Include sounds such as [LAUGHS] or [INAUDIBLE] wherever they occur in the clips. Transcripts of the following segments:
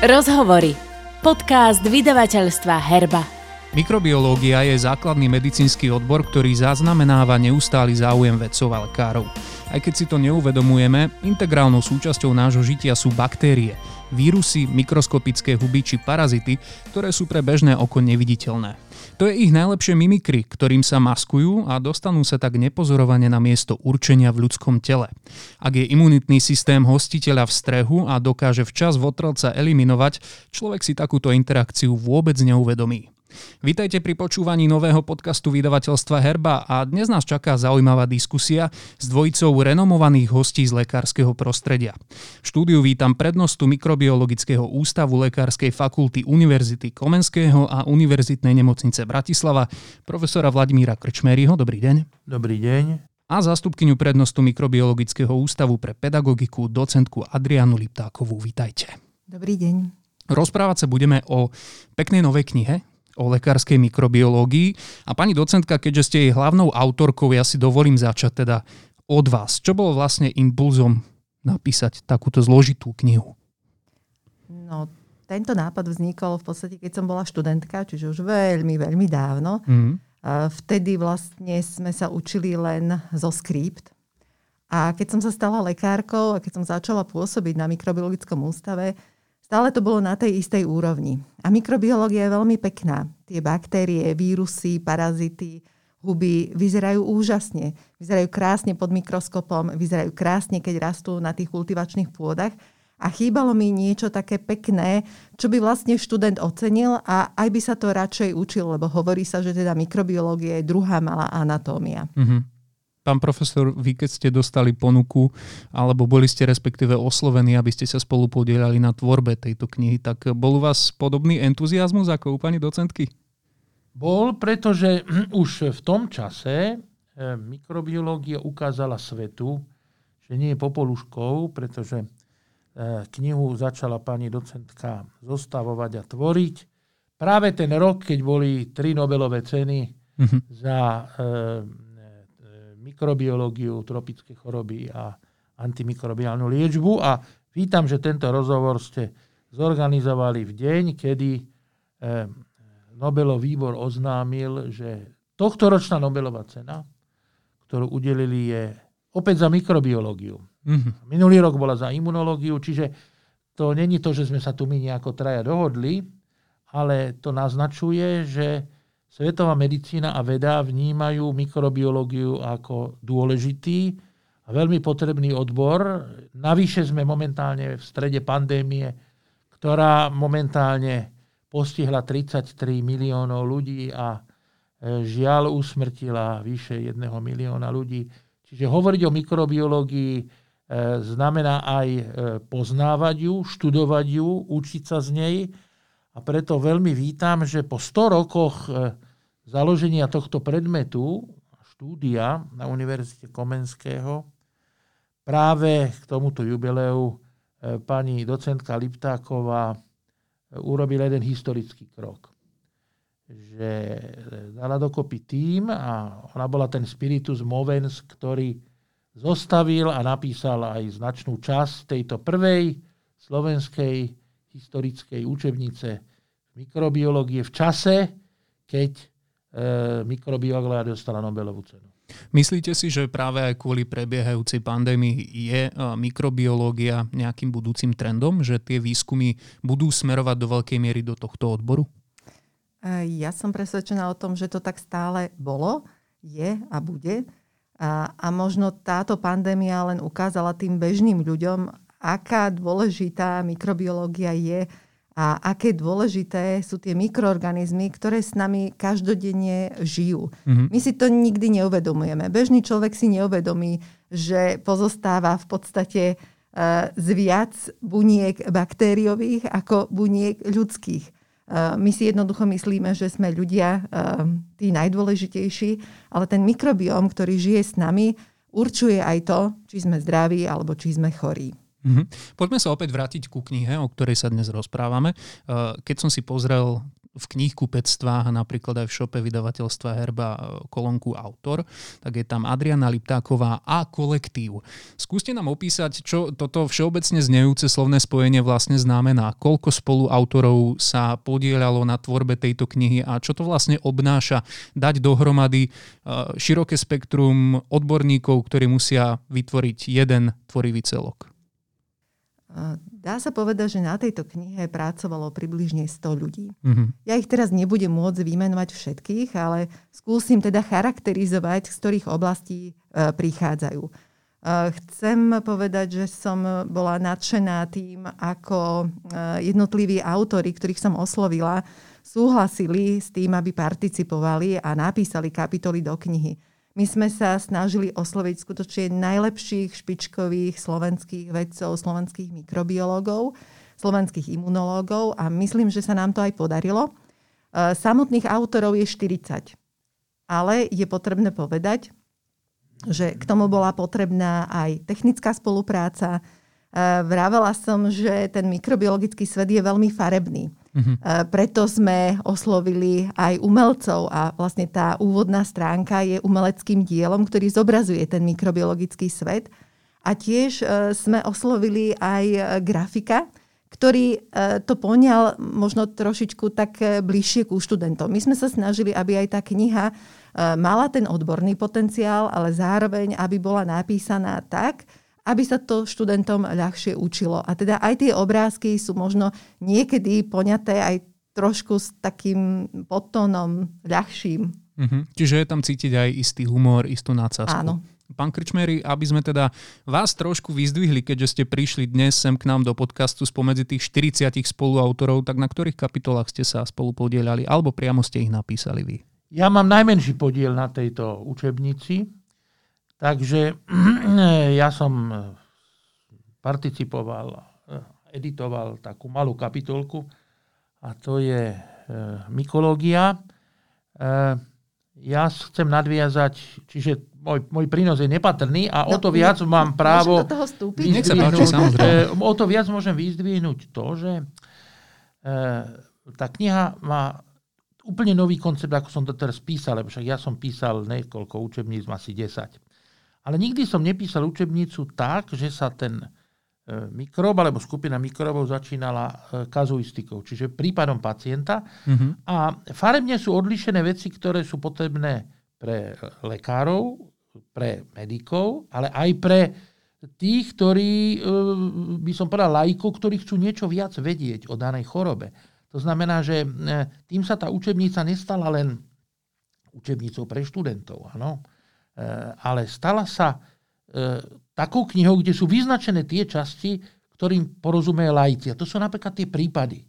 Rozhovory. Podcast vydavateľstva Herba. Mikrobiológia je základný medicínsky odbor, ktorý zaznamenáva neustály záujem vedcov a lekárov. Aj keď si to neuvedomujeme, integrálnou súčasťou nášho žitia sú baktérie, vírusy, mikroskopické huby či parazity, ktoré sú pre bežné oko neviditeľné. To je ich najlepšie mimikry, ktorým sa maskujú a dostanú sa tak nepozorovane na miesto určenia v ľudskom tele. Ak je imunitný systém hostiteľa v strehu a dokáže včas votrelca eliminovať, človek si takúto interakciu vôbec neuvedomí. Vítajte pri počúvaní nového podcastu vydavateľstva Herba a dnes nás čaká zaujímavá diskusia s dvojicou renomovaných hostí z lekárskeho prostredia. V štúdiu vítam prednostu Mikrobiologického ústavu Lekárskej fakulty Univerzity Komenského a Univerzitnej nemocnice Bratislava, profesora Vladimíra Krčmeryho. Dobrý deň. Dobrý deň. A zástupkyňu prednostu Mikrobiologického ústavu pre pedagogiku, docentku Adrianu Liptákovú. Vítajte. Dobrý deň. Rozprávať sa budeme o peknej novej knihe, o lekárskej mikrobiológii. A pani docentka, keďže ste jej hlavnou autorkou, ja si dovolím začať teda od vás. Čo bolo vlastne impulzom napísať takúto zložitú knihu? No, tento nápad vznikol v podstate, keď som bola študentka, čiže už veľmi, veľmi dávno. Mm. Vtedy vlastne sme sa učili len zo skript. A keď som sa stala lekárkou a keď som začala pôsobiť na mikrobiologickom ústave, Stále to bolo na tej istej úrovni. A mikrobiológia je veľmi pekná. Tie baktérie, vírusy, parazity, huby vyzerajú úžasne. Vyzerajú krásne pod mikroskopom, vyzerajú krásne, keď rastú na tých kultivačných pôdach. A chýbalo mi niečo také pekné, čo by vlastne študent ocenil a aj by sa to radšej učil, lebo hovorí sa, že teda mikrobiológia je druhá malá anatómia. Mm-hmm. Pán profesor, vy keď ste dostali ponuku, alebo boli ste respektíve oslovení, aby ste sa spolu podielali na tvorbe tejto knihy, tak bol u vás podobný entuziasmus ako u pani docentky? Bol, pretože [CLEARS THROAT] už v tom čase eh, mikrobiológia ukázala svetu, že nie je popoluškou, pretože eh, knihu začala pani docentka zostavovať a tvoriť. Práve ten rok, keď boli tri Nobelové ceny mm-hmm. za eh, mikrobiológiu, tropické choroby a antimikrobiálnu liečbu. A vítam, že tento rozhovor ste zorganizovali v deň, kedy eh, Nobelov výbor oznámil, že tohtoročná Nobelová cena, ktorú udelili, je opäť za mikrobiológiu. Mm-hmm. Minulý rok bola za imunológiu, čiže to není to, že sme sa tu my nejako traja dohodli, ale to naznačuje, že svetová medicína a veda vnímajú mikrobiológiu ako dôležitý a veľmi potrebný odbor. Navyše sme momentálne v strede pandémie, ktorá momentálne postihla 33 miliónov ľudí a e, žiaľ usmrtila vyše jedného milióna ľudí. Čiže hovoriť o mikrobiológii e, znamená aj e, poznávať ju, študovať ju, učiť sa z nej a preto veľmi vítam, že po 100 rokoch e, založenia tohto predmetu, štúdia na Univerzite Komenského, práve k tomuto jubileu e, pani docentka Liptáková e, urobila jeden historický krok. Že dala dokopy tým a ona bola ten spiritus movens, ktorý zostavil a napísal aj značnú časť tejto prvej slovenskej historickej učebnice mikrobiológie v čase, keď e, mikrobiológia dostala Nobelovú cenu. Myslíte si, že práve aj kvôli prebiehajúcej pandémii je e, mikrobiológia nejakým budúcim trendom, že tie výskumy budú smerovať do veľkej miery do tohto odboru? E, ja som presvedčená o tom, že to tak stále bolo, je a bude. A, a možno táto pandémia len ukázala tým bežným ľuďom, aká dôležitá mikrobiológia je a aké dôležité sú tie mikroorganizmy, ktoré s nami každodenne žijú. Mm-hmm. My si to nikdy neuvedomujeme. Bežný človek si neuvedomí, že pozostáva v podstate uh, z viac buniek baktériových ako buniek ľudských. Uh, my si jednoducho myslíme, že sme ľudia uh, tí najdôležitejší, ale ten mikrobióm, ktorý žije s nami, určuje aj to, či sme zdraví alebo či sme chorí. Mm-hmm. Poďme sa opäť vrátiť ku knihe, o ktorej sa dnes rozprávame. Uh, keď som si pozrel v knihkupectvách a napríklad aj v šope vydavateľstva Herba e, kolónku Autor, tak je tam Adriana Liptáková a kolektív. Skúste nám opísať, čo toto všeobecne znejúce slovné spojenie vlastne znamená. Koľko spoluautorov sa podielalo na tvorbe tejto knihy a čo to vlastne obnáša dať dohromady e, široké spektrum odborníkov, ktorí musia vytvoriť jeden tvorivý celok. Dá sa povedať, že na tejto knihe pracovalo približne 100 ľudí. Mm-hmm. Ja ich teraz nebudem môcť vymenovať všetkých, ale skúsim teda charakterizovať, z ktorých oblastí e, prichádzajú. E, chcem povedať, že som bola nadšená tým, ako e, jednotliví autory, ktorých som oslovila, súhlasili s tým, aby participovali a napísali kapitoly do knihy. My sme sa snažili osloviť skutočne najlepších špičkových slovenských vedcov, slovenských mikrobiológov, slovenských imunológov a myslím, že sa nám to aj podarilo. E, samotných autorov je 40. Ale je potrebné povedať, že k tomu bola potrebná aj technická spolupráca. E, vravela som, že ten mikrobiologický svet je veľmi farebný. Uh-huh. Preto sme oslovili aj umelcov a vlastne tá úvodná stránka je umeleckým dielom, ktorý zobrazuje ten mikrobiologický svet. A tiež e, sme oslovili aj grafika, ktorý to poňal možno trošičku tak bližšie ku študentom. My sme sa snažili, aby aj tá kniha mala ten odborný potenciál, ale zároveň, aby bola napísaná tak, aby sa to študentom ľahšie učilo. A teda aj tie obrázky sú možno niekedy poňaté aj trošku s takým podtónom ľahším. Uh-huh. Čiže je tam cítiť aj istý humor, istú nadsázku. Áno. Pán Krčmery, aby sme teda vás trošku vyzdvihli, keďže ste prišli dnes sem k nám do podcastu spomedzi tých 40 spoluautorov, tak na ktorých kapitolách ste sa spolu podielali, alebo priamo ste ich napísali vy? Ja mám najmenší podiel na tejto učebnici, Takže [CLEARS THROAT] ja som eh, participoval, eh, editoval takú malú kapitolku a to je eh, mykológia. Ja chcem nadviazať, čiže môj, môj prínos je nepatrný a no, o to viac ne, mám právo... Do toho? Nech sa páči, samozrejme. O to viac môžem vyzdvihnúť to, že tá kniha má úplne nový koncept, ako som to teraz písal, lebo však ja som písal niekoľko učebníc, asi 10. Ale nikdy som nepísal učebnicu tak, že sa ten e, mikrob alebo skupina mikrobov začínala e, kazuistikou, čiže prípadom pacienta. Mm-hmm. A farebne sú odlišené veci, ktoré sú potrebné pre lekárov, pre medikov, ale aj pre tých, ktorí, e, by som povedal, lajkov, ktorí chcú niečo viac vedieť o danej chorobe. To znamená, že tým sa tá učebnica nestala len učebnicou pre študentov. Ano? Eh, ale stala sa eh, takou knihou, kde sú vyznačené tie časti, ktorým porozumie lajci. A to sú napríklad tie prípady.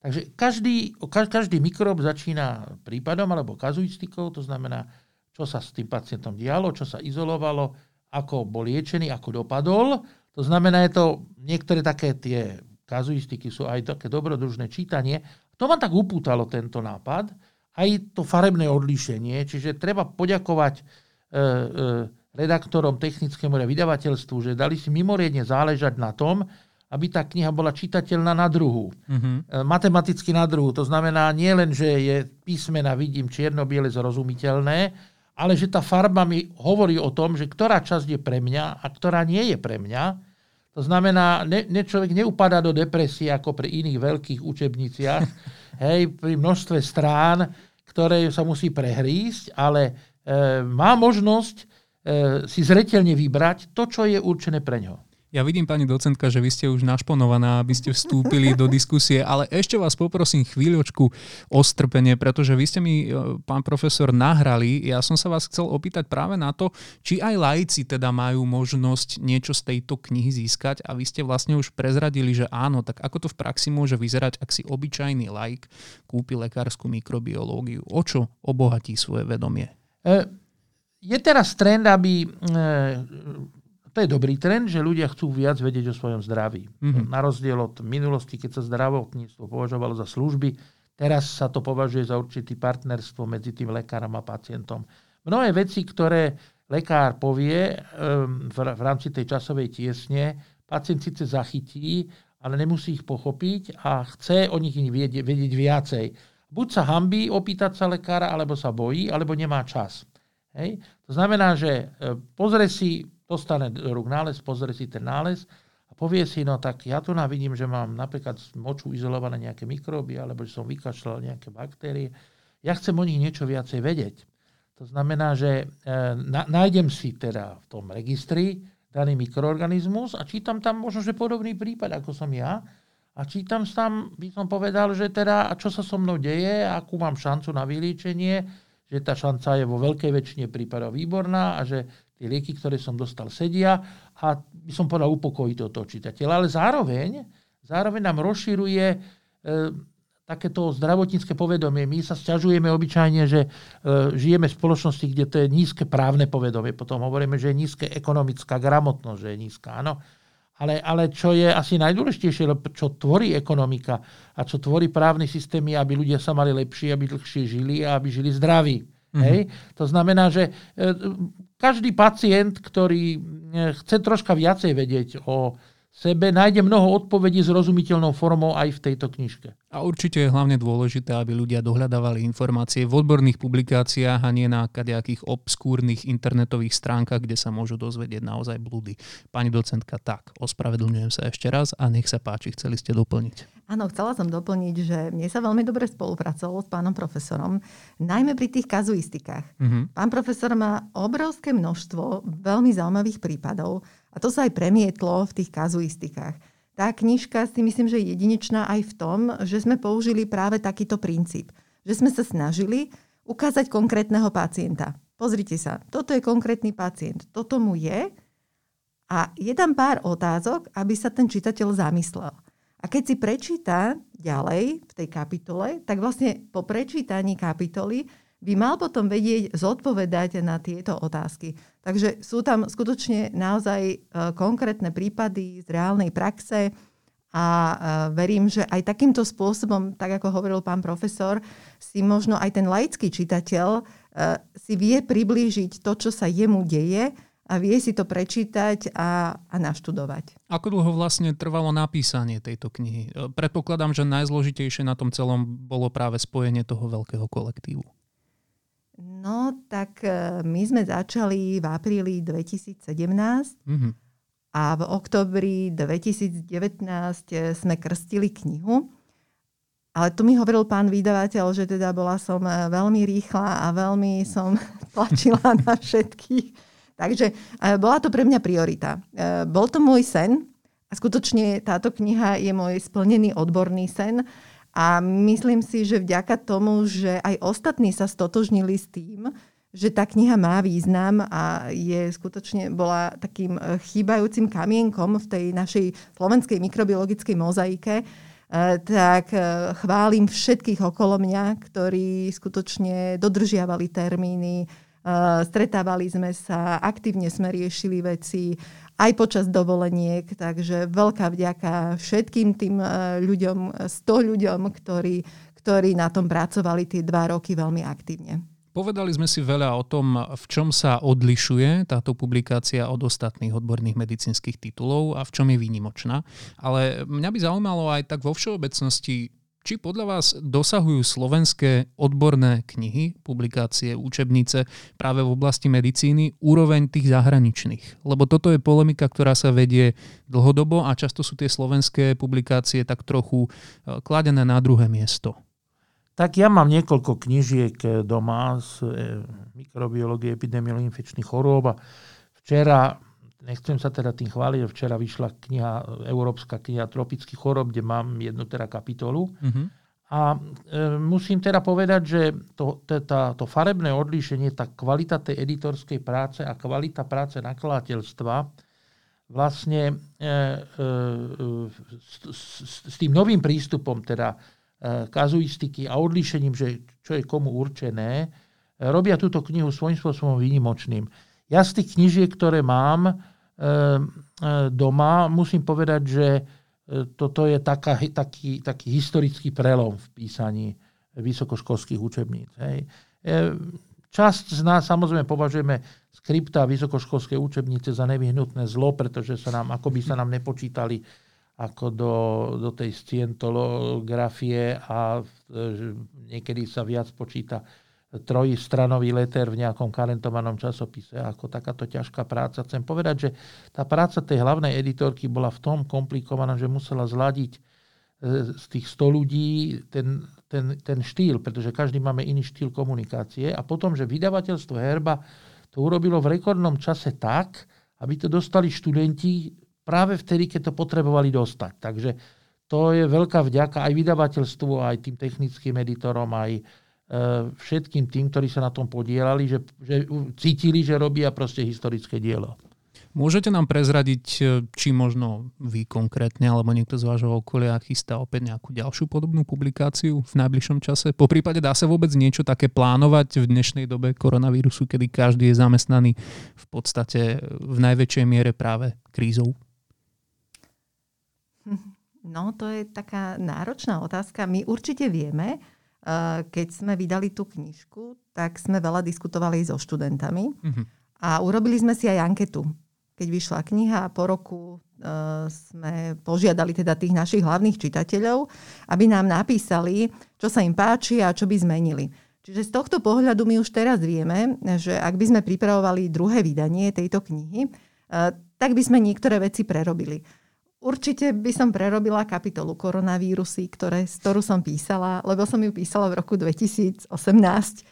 Takže každý, každý mikrob začína prípadom alebo kazuistikou, to znamená, čo sa s tým pacientom dialo, čo sa izolovalo, ako bol liečený, ako dopadol. To znamená, je to niektoré také tie kazuistiky sú aj také dobrodružné čítanie. To ma tak upútalo tento nápad, aj to farebné odlíšenie, čiže treba poďakovať redaktorom technickému vydavateľstvu, že dali si mimoriadne záležať na tom, aby tá kniha bola čitateľná na druhu. Uh-huh. Matematicky na druhu. To znamená nie len, že je písmena, vidím čierno-biele zrozumiteľné, ale že tá farba mi hovorí o tom, že ktorá časť je pre mňa a ktorá nie je pre mňa. To znamená, ne, ne človek neupadá do depresie ako pri iných veľkých učebniciach, [LAUGHS] hej, pri množstve strán, ktoré sa musí prehrísť, ale E, má možnosť e, si zretelne vybrať to, čo je určené pre ňo. Ja vidím, pani docentka, že vy ste už našponovaná, aby ste vstúpili do diskusie, ale ešte vás poprosím chvíľočku o strpenie, pretože vy ste mi, e, pán profesor, nahrali. Ja som sa vás chcel opýtať práve na to, či aj laici teda majú možnosť niečo z tejto knihy získať a vy ste vlastne už prezradili, že áno, tak ako to v praxi môže vyzerať, ak si obyčajný laik kúpi lekárskú mikrobiológiu? O čo obohatí svoje vedomie? E, je teraz trend, aby... E, to je dobrý trend, že ľudia chcú viac vedieť o svojom zdraví. Mm-hmm. Na rozdiel od minulosti, keď sa zdravotníctvo považovalo za služby, teraz sa to považuje za určitý partnerstvo medzi tým lekárom a pacientom. Mnohé veci, ktoré lekár povie v rámci tej časovej tiesne, pacient síce zachytí, ale nemusí ich pochopiť a chce o nich vedieť, vedieť viacej. Buď sa hambí opýtať sa lekára, alebo sa bojí, alebo nemá čas. Hej? To znamená, že e, pozrie si, dostane do rúk nález, pozrie si ten nález a povie si, no tak ja tu vidím, že mám napríklad z moču izolované nejaké mikróby, alebo že som vykašľal nejaké baktérie. Ja chcem o nich niečo viacej vedieť. To znamená, že e, nájdem si teda v tom registri daný mikroorganizmus a čítam tam možno, že podobný prípad, ako som ja. A čítam tam, by som povedal, že teda, čo sa so mnou deje, akú mám šancu na vylíčenie, že tá šanca je vo veľkej väčšine prípadov výborná a že tie lieky, ktoré som dostal, sedia a by som povedal upokojí toto čitateľa. Ale zároveň, zároveň nám rozširuje e, takéto zdravotnícke povedomie. My sa sťažujeme obyčajne, že e, žijeme v spoločnosti, kde to je nízke právne povedomie. Potom hovoríme, že je nízke ekonomická gramotnosť, že je nízka. Áno. Ale, ale čo je asi najdôležitejšie, čo tvorí ekonomika a čo tvorí právny systém, je, aby ľudia sa mali lepšie, aby dlhšie žili a aby žili zdraví. Mm-hmm. Hej? To znamená, že e, každý pacient, ktorý e, chce troška viacej vedieť o sebe, nájde mnoho odpovedí zrozumiteľnou formou aj v tejto knižke. A určite je hlavne dôležité, aby ľudia dohľadávali informácie v odborných publikáciách a nie na kadejakých obskúrnych internetových stránkach, kde sa môžu dozvedieť naozaj blúdy. Pani docentka, tak, ospravedlňujem sa ešte raz a nech sa páči, chceli ste doplniť. Áno, chcela som doplniť, že mne sa veľmi dobre spolupracovalo s pánom profesorom, najmä pri tých kazuistikách. Uh-huh. Pán profesor má obrovské množstvo veľmi zaujímavých prípadov a to sa aj premietlo v tých kazuistikách. Tá knižka si myslím, že je jedinečná aj v tom, že sme použili práve takýto princíp. Že sme sa snažili ukázať konkrétneho pacienta. Pozrite sa, toto je konkrétny pacient, toto mu je a je tam pár otázok, aby sa ten čitateľ zamyslel. A keď si prečíta ďalej v tej kapitole, tak vlastne po prečítaní kapitoly by mal potom vedieť zodpovedať na tieto otázky. Takže sú tam skutočne naozaj e, konkrétne prípady z reálnej praxe a e, verím, že aj takýmto spôsobom, tak ako hovoril pán profesor, si možno aj ten laický čitateľ e, si vie priblížiť to, čo sa jemu deje a vie si to prečítať a, a naštudovať. Ako dlho vlastne trvalo napísanie tejto knihy? Predpokladám, že najzložitejšie na tom celom bolo práve spojenie toho veľkého kolektívu. No, tak e, my sme začali v apríli 2017 mm-hmm. a v oktobri 2019 e, sme krstili knihu. Ale tu mi hovoril pán vydavateľ, že teda bola som e, veľmi rýchla a veľmi som [LAUGHS] tlačila na všetkých. Takže bola to pre mňa priorita. Bol to môj sen a skutočne táto kniha je môj splnený odborný sen a myslím si, že vďaka tomu, že aj ostatní sa stotožnili s tým, že tá kniha má význam a je skutočne bola takým eh, chýbajúcim kamienkom v tej našej slovenskej mikrobiologickej mozaike, tak chválim všetkých okolo mňa, ktorí skutočne dodržiavali termíny, stretávali sme sa, aktívne sme riešili veci aj počas dovoleniek. Takže veľká vďaka všetkým tým ľuďom, 100 ľuďom, ktorí, ktorí na tom pracovali tie dva roky veľmi aktívne. Povedali sme si veľa o tom, v čom sa odlišuje táto publikácia od ostatných odborných medicínskych titulov a v čom je výnimočná. Ale mňa by zaujímalo aj tak vo všeobecnosti, či podľa vás dosahujú slovenské odborné knihy, publikácie, učebnice práve v oblasti medicíny úroveň tých zahraničných? Lebo toto je polemika, ktorá sa vedie dlhodobo a často sú tie slovenské publikácie tak trochu e, kladené na druhé miesto. Tak ja mám niekoľko knižiek doma z e, mikrobiológie, epidemiológie infekčných chorôb a včera Nechcem sa teda tým chváliť, včera vyšla kniha, Európska kniha tropických chorob, kde mám jednu teda kapitolu. Uh-huh. A e, musím teda povedať, že to, to, tá, to farebné odlíšenie, tá kvalita tej editorskej práce a kvalita práce nakladateľstva vlastne e, e, s, s, s tým novým prístupom teda e, kazuistiky a odlíšením, že čo je komu určené, robia túto knihu svojím spôsobom výnimočným. Ja z tých knižiek, ktoré mám, Ehm, e, doma, musím povedať, že e, toto je taká, taký, taký historický prelom v písaní vysokoškolských učebníc. Hej. E, časť z nás samozrejme považujeme skripta vysokoškolské učebnice za nevyhnutné zlo, pretože sa nám, ako by sa nám nepočítali ako do, do tej scientolografie a niekedy sa viac počíta trojstranový leter v nejakom kalentovanom časopise ako takáto ťažká práca. Chcem povedať, že tá práca tej hlavnej editorky bola v tom komplikovaná, že musela zladiť e, z tých 100 ľudí ten, ten, ten štýl, pretože každý máme iný štýl komunikácie a potom, že vydavateľstvo Herba to urobilo v rekordnom čase tak, aby to dostali študenti práve vtedy, keď to potrebovali dostať. Takže to je veľká vďaka aj vydavateľstvu, aj tým technickým editorom, aj, všetkým tým, ktorí sa na tom podielali, že, že cítili, že robia proste historické dielo. Môžete nám prezradiť, e, či možno vy konkrétne, alebo niekto z vášho okolia chystá opäť nejakú ďalšiu podobnú publikáciu v najbližšom čase? Po prípade dá sa vôbec niečo také plánovať v dnešnej dobe koronavírusu, kedy každý je zamestnaný v podstate v najväčšej miere práve krízou? [LAUGHS] No, to je taká náročná otázka. My určite vieme, Eh, keď sme vydali tú knižku, tak sme veľa diskutovali so študentami uh-huh. a urobili sme si aj anketu. Keď vyšla kniha a po roku uh, sme požiadali teda tých našich hlavných čitateľov, aby nám napísali, čo sa im páči a čo by zmenili. Čiže z tohto pohľadu my už teraz vieme, že ak by sme pripravovali druhé vydanie tejto knihy, uh, tak by sme niektoré veci prerobili. Určite by som prerobila kapitolu koronavírusy, ktoré, z ktorú som písala, lebo som ju písala v roku 2018.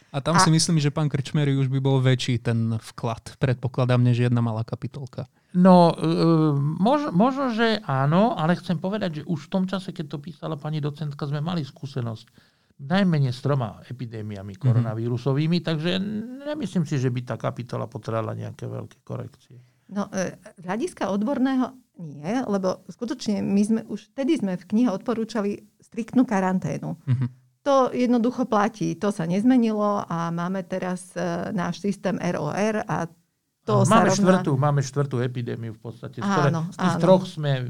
A tam a... si myslím, že pán Krčmery už by bol väčší ten vklad. Predpokladám, než jedna malá kapitolka. No, e, mož, možno, že áno, ale chcem povedať, že už v tom čase, keď to písala pani docentka, sme mali skúsenosť najmenej s troma epidémiami mhm. koronavírusovými, mm-hmm. takže nemyslím si, že by tá kapitola potrebovala nejaké veľké korekcie. No, e, z hľadiska odborného nie, lebo skutočne my sme už vtedy sme v knihe odporúčali striktnú karanténu. Uh-huh. To jednoducho platí, to sa nezmenilo a máme teraz uh, náš systém ROR a to sa máme, rovná... štvrtú, máme štvrtú epidémiu v podstate. Z, áno, z tých áno. troch sme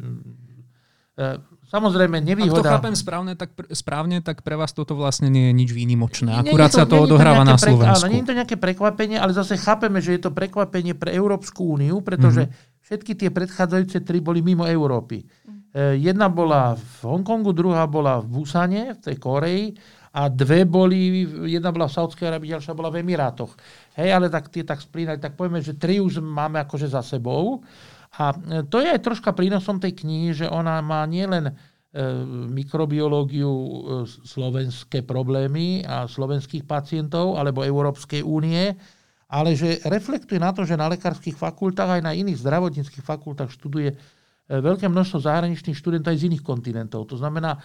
Samozrejme, nevýhoda... Ak to chápem správne tak, správne, tak pre vás toto vlastne nie je nič výnimočné. Akurát to, sa to odohráva na Slovensku. Áno, nie je to nejaké prekvapenie, ale zase chápeme, že je to prekvapenie pre Európsku úniu, pretože mm-hmm. všetky tie predchádzajúce tri boli mimo Európy. Mm-hmm. Jedna bola v Hongkongu, druhá bola v Busane, v tej Koreji a dve boli, jedna bola v Saudskej Arabii, ďalšia bola v Emirátoch. Hej, ale tak tie tak splínali, tak povieme, že tri už máme akože za sebou. A e, to je aj troška prínosom tej knihy, že ona má nielen e, mikrobiológiu, e, slovenské problémy a slovenských pacientov alebo Európskej únie, ale že reflektuje na to, že na lekárskych fakultách aj na iných zdravotníckých fakultách študuje veľké množstvo zahraničných študentov aj z iných kontinentov. To znamená,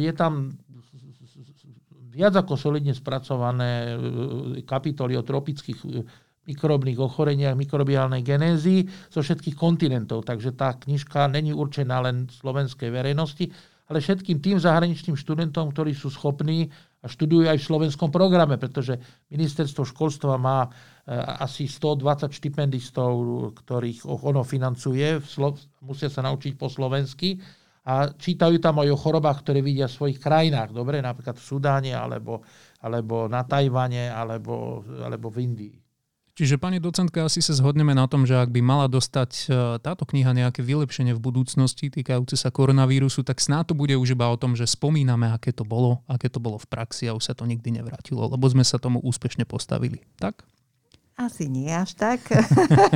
je tam viac ako solidne spracované kapitoly o tropických mikrobných ochoreniach, mikrobiálnej genézy zo všetkých kontinentov. Takže tá knižka není určená len slovenskej verejnosti, ale všetkým tým zahraničným študentom, ktorí sú schopní a študujú aj v slovenskom programe, pretože ministerstvo školstva má eh, asi 120 štipendistov, ktorých ono financuje, musia sa naučiť po slovensky a čítajú tam aj o chorobách, ktoré vidia v svojich krajinách, dobre, napríklad v Sudáne, alebo, alebo na Tajvane, alebo, alebo v Indii. Čiže pani docentka, asi sa zhodneme na tom, že ak by mala dostať e, táto kniha nejaké vylepšenie v budúcnosti týkajúce sa koronavírusu, tak snáď to bude už iba o tom, že spomíname, aké to bolo, aké to bolo v praxi a už sa to nikdy nevrátilo, lebo sme sa tomu úspešne postavili. Tak? Asi nie až tak,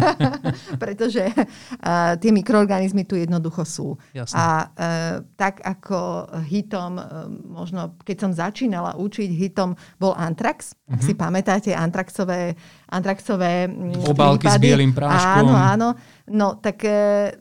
[LAUGHS] pretože uh, tie mikroorganizmy tu jednoducho sú. Jasne. A uh, tak ako hitom, uh, možno keď som začínala učiť, hitom bol antrax. Uh-huh. Si pamätáte antraxové, antraxové mm, Obálky prípady? s bielým práškom. Áno, áno. No tak uh,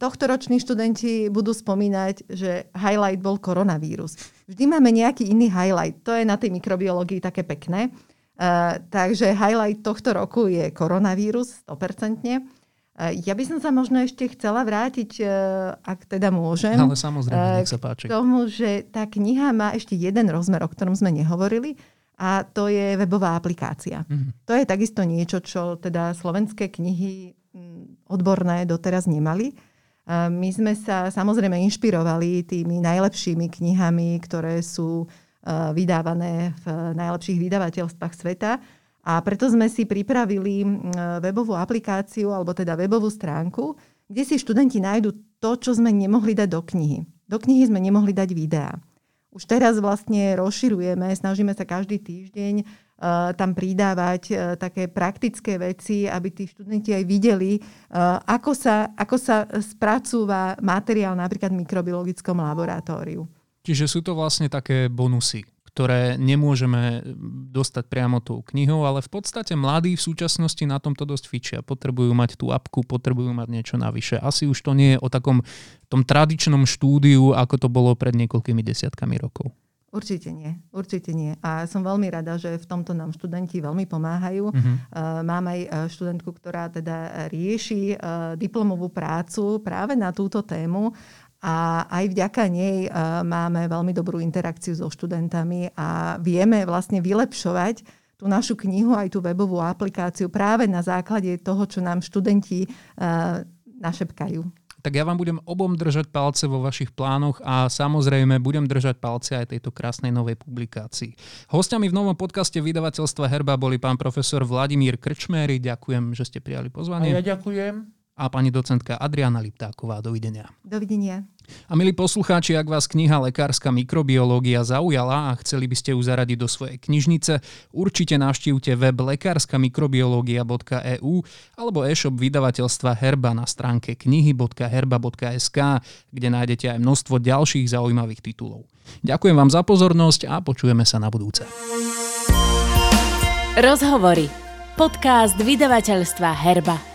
tohto roční študenti budú spomínať, že highlight bol koronavírus. Vždy máme nejaký iný highlight. To je na tej mikrobiológii také pekné. Uh, takže highlight tohto roku je koronavírus, 100%. Uh, ja by som sa možno ešte chcela vrátiť, uh, ak teda môžem. Ale samozrejme, nech sa páči. K tomu, že tá kniha má ešte jeden rozmer, o ktorom sme nehovorili, a to je webová aplikácia. Mm-hmm. To je takisto niečo, čo teda slovenské knihy odborné doteraz nemali. My sme sa samozrejme inšpirovali tými najlepšími knihami, ktoré sú Eh, vydávané v najlepších vydavateľstvách sveta. A preto sme si pripravili webovú aplikáciu, alebo teda webovú stránku, kde si študenti nájdu to, čo sme nemohli dať do knihy. Do knihy sme nemohli dať videá. Už teraz vlastne rozširujeme, snažíme sa každý týždeň uh, tam pridávať uh, také praktické veci, aby tí študenti aj videli, ako, sa, ako sa spracúva materiál napríklad v mikrobiologickom laboratóriu. Čiže sú to vlastne také bonusy, ktoré nemôžeme dostať priamo tou knihou, ale v podstate mladí v súčasnosti na tomto dosť fičia. Potrebujú mať tú apku, potrebujú mať niečo navyše. Asi už to nie je o takom tom tradičnom štúdiu, ako to bolo pred niekoľkými desiatkami rokov. Určite nie, určite nie. A som veľmi rada, že v tomto nám študenti veľmi pomáhajú. Uh-huh. Mám aj e, študentku, ktorá teda rieši e, diplomovú prácu práve na túto tému a aj vďaka nej uh, máme veľmi dobrú interakciu so študentami a vieme vlastne vylepšovať tú našu knihu aj tú webovú aplikáciu práve na základe toho, čo nám študenti uh, našepkajú. Tak ja vám budem obom držať palce vo vašich plánoch a samozrejme budem držať palce aj tejto krásnej novej publikácii. Hostiami v novom podcaste vydavateľstva Herba boli pán profesor Vladimír Krčméry. Ďakujem, že ste prijali pozvanie. A ja ďakujem a pani docentka Adriana Liptáková. Dovidenia. Dovidenia. A milí poslucháči, ak vás kniha Lekárska mikrobiológia zaujala a chceli by ste ju zaradiť do svojej knižnice, určite navštívte web lekárska-mikrobiológia.eu alebo e-shop vydavateľstva Herba na stránke knihy.herba.sk, kde nájdete aj množstvo ďalších zaujímavých titulov. Ďakujem vám za pozornosť a počujeme sa na budúce. Rozhovory. Podcast vydavateľstva Herba.